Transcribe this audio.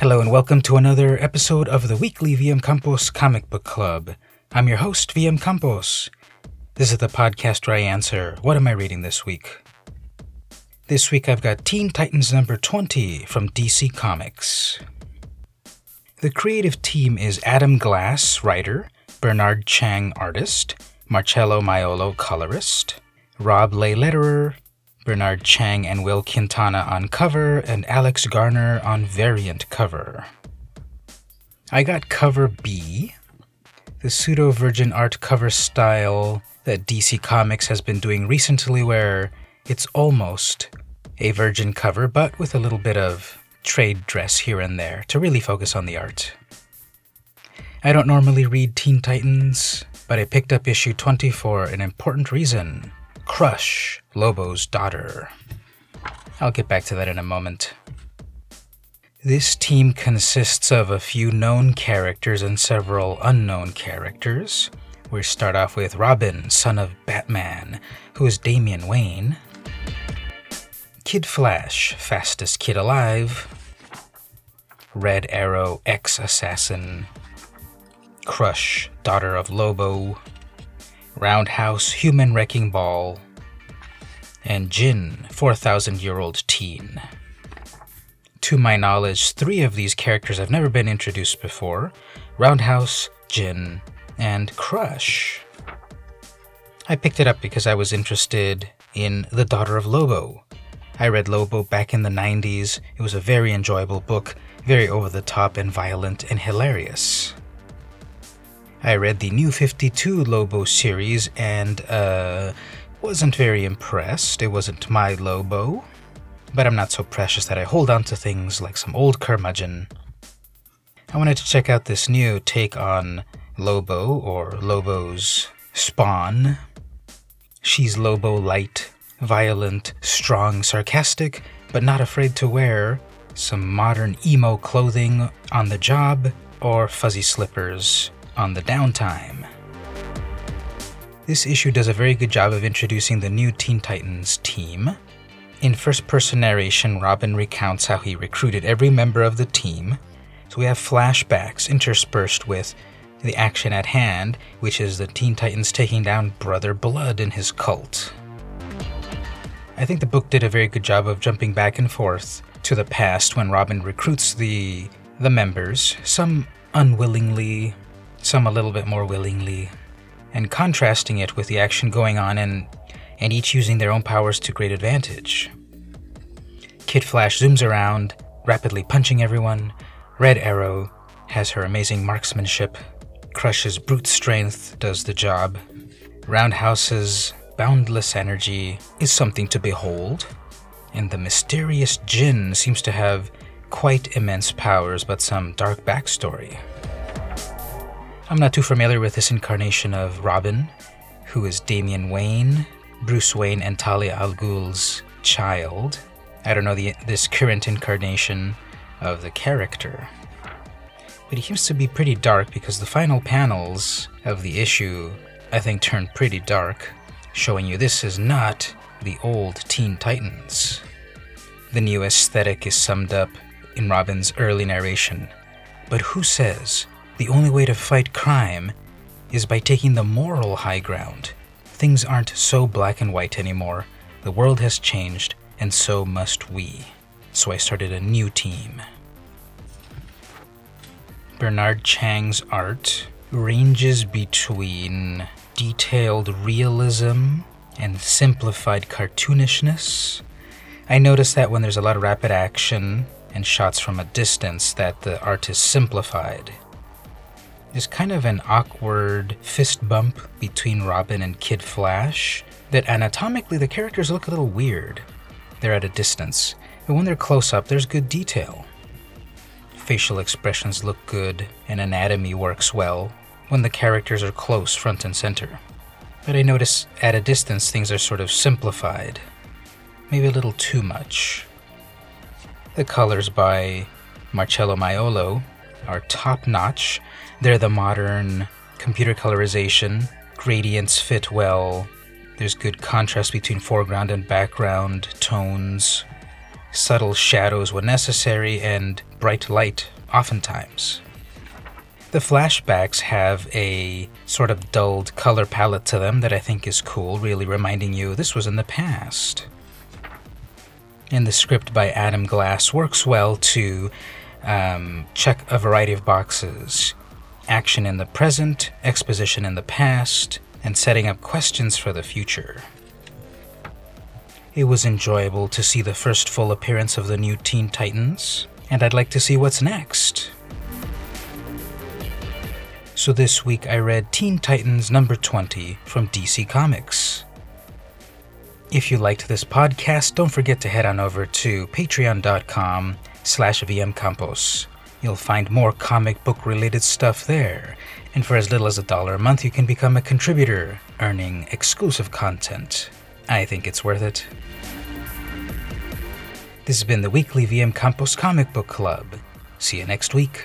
Hello and welcome to another episode of the weekly VM Campos Comic Book Club. I'm your host, VM Campos. This is the podcast where I answer, What am I reading this week? This week I've got Teen Titans number 20 from DC Comics. The creative team is Adam Glass, writer, Bernard Chang, artist, Marcelo Maiolo, colorist, Rob Leigh, letterer, Bernard Chang and Wil Quintana on cover, and Alex Garner on variant cover. I got cover B, the pseudo virgin art cover style that DC Comics has been doing recently, where it's almost a virgin cover, but with a little bit of trade dress here and there to really focus on the art. I don't normally read Teen Titans, but I picked up issue 20 for an important reason. Crush, Lobo's daughter. I'll get back to that in a moment. This team consists of a few known characters and several unknown characters. We start off with Robin, son of Batman, who is Damian Wayne. Kid Flash, fastest kid alive. Red Arrow, ex assassin. Crush, daughter of Lobo. Roundhouse, Human Wrecking Ball, and Djinn, 4,000 year old teen. To my knowledge, three of these characters have never been introduced before Roundhouse, Djinn, and Crush. I picked it up because I was interested in The Daughter of Lobo. I read Lobo back in the 90s. It was a very enjoyable book, very over the top and violent and hilarious. I read the new 52 Lobo series and uh, wasn't very impressed. It wasn't my Lobo. But I'm not so precious that I hold on to things like some old curmudgeon. I wanted to check out this new take on Lobo, or Lobo's spawn. She's Lobo light, violent, strong, sarcastic, but not afraid to wear some modern emo clothing on the job or fuzzy slippers on the downtime. This issue does a very good job of introducing the new Teen Titans team. In first person narration, Robin recounts how he recruited every member of the team. So we have flashbacks interspersed with the action at hand, which is the Teen Titans taking down Brother Blood and his cult. I think the book did a very good job of jumping back and forth to the past when Robin recruits the the members, some unwillingly, some a little bit more willingly, and contrasting it with the action going on and, and each using their own powers to great advantage. Kid Flash zooms around, rapidly punching everyone. Red Arrow has her amazing marksmanship. Crush's brute strength does the job. Roundhouse's boundless energy is something to behold. And the mysterious Djinn seems to have quite immense powers, but some dark backstory. I'm not too familiar with this incarnation of Robin, who is Damian Wayne, Bruce Wayne, and Talia al Ghul's child. I don't know the, this current incarnation of the character. But he seems to be pretty dark because the final panels of the issue, I think, turn pretty dark, showing you this is not the old Teen Titans. The new aesthetic is summed up in Robin's early narration. But who says the only way to fight crime is by taking the moral high ground. Things aren't so black and white anymore. The world has changed, and so must we. So I started a new team. Bernard Chang's art ranges between detailed realism and simplified cartoonishness. I notice that when there's a lot of rapid action and shots from a distance that the art is simplified is kind of an awkward fist bump between Robin and Kid Flash that anatomically the characters look a little weird. They're at a distance, but when they're close up, there's good detail. Facial expressions look good, and anatomy works well when the characters are close front and center. But I notice at a distance things are sort of simplified, maybe a little too much. The colors by Marcelo Maiolo are top notch they're the modern computer colorization. Gradients fit well. There's good contrast between foreground and background tones. subtle shadows when necessary, and bright light oftentimes. The flashbacks have a sort of dulled color palette to them that I think is cool, really reminding you this was in the past. And the script by Adam Glass works well to um, check a variety of boxes action in the present, exposition in the past, and setting up questions for the future. It was enjoyable to see the first full appearance of the new Teen Titans, and I'd like to see what's next. So this week I read Teen Titans number 20 from DC Comics. If you liked this podcast, don't forget to head on over to patreon.com slash vmcampos. You'll find more comic book related stuff there, and for as little as a dollar a month you can become a contributor, earning exclusive content. I think it's worth it. This has been the weekly VM Campos Comic Book Club. See you next week.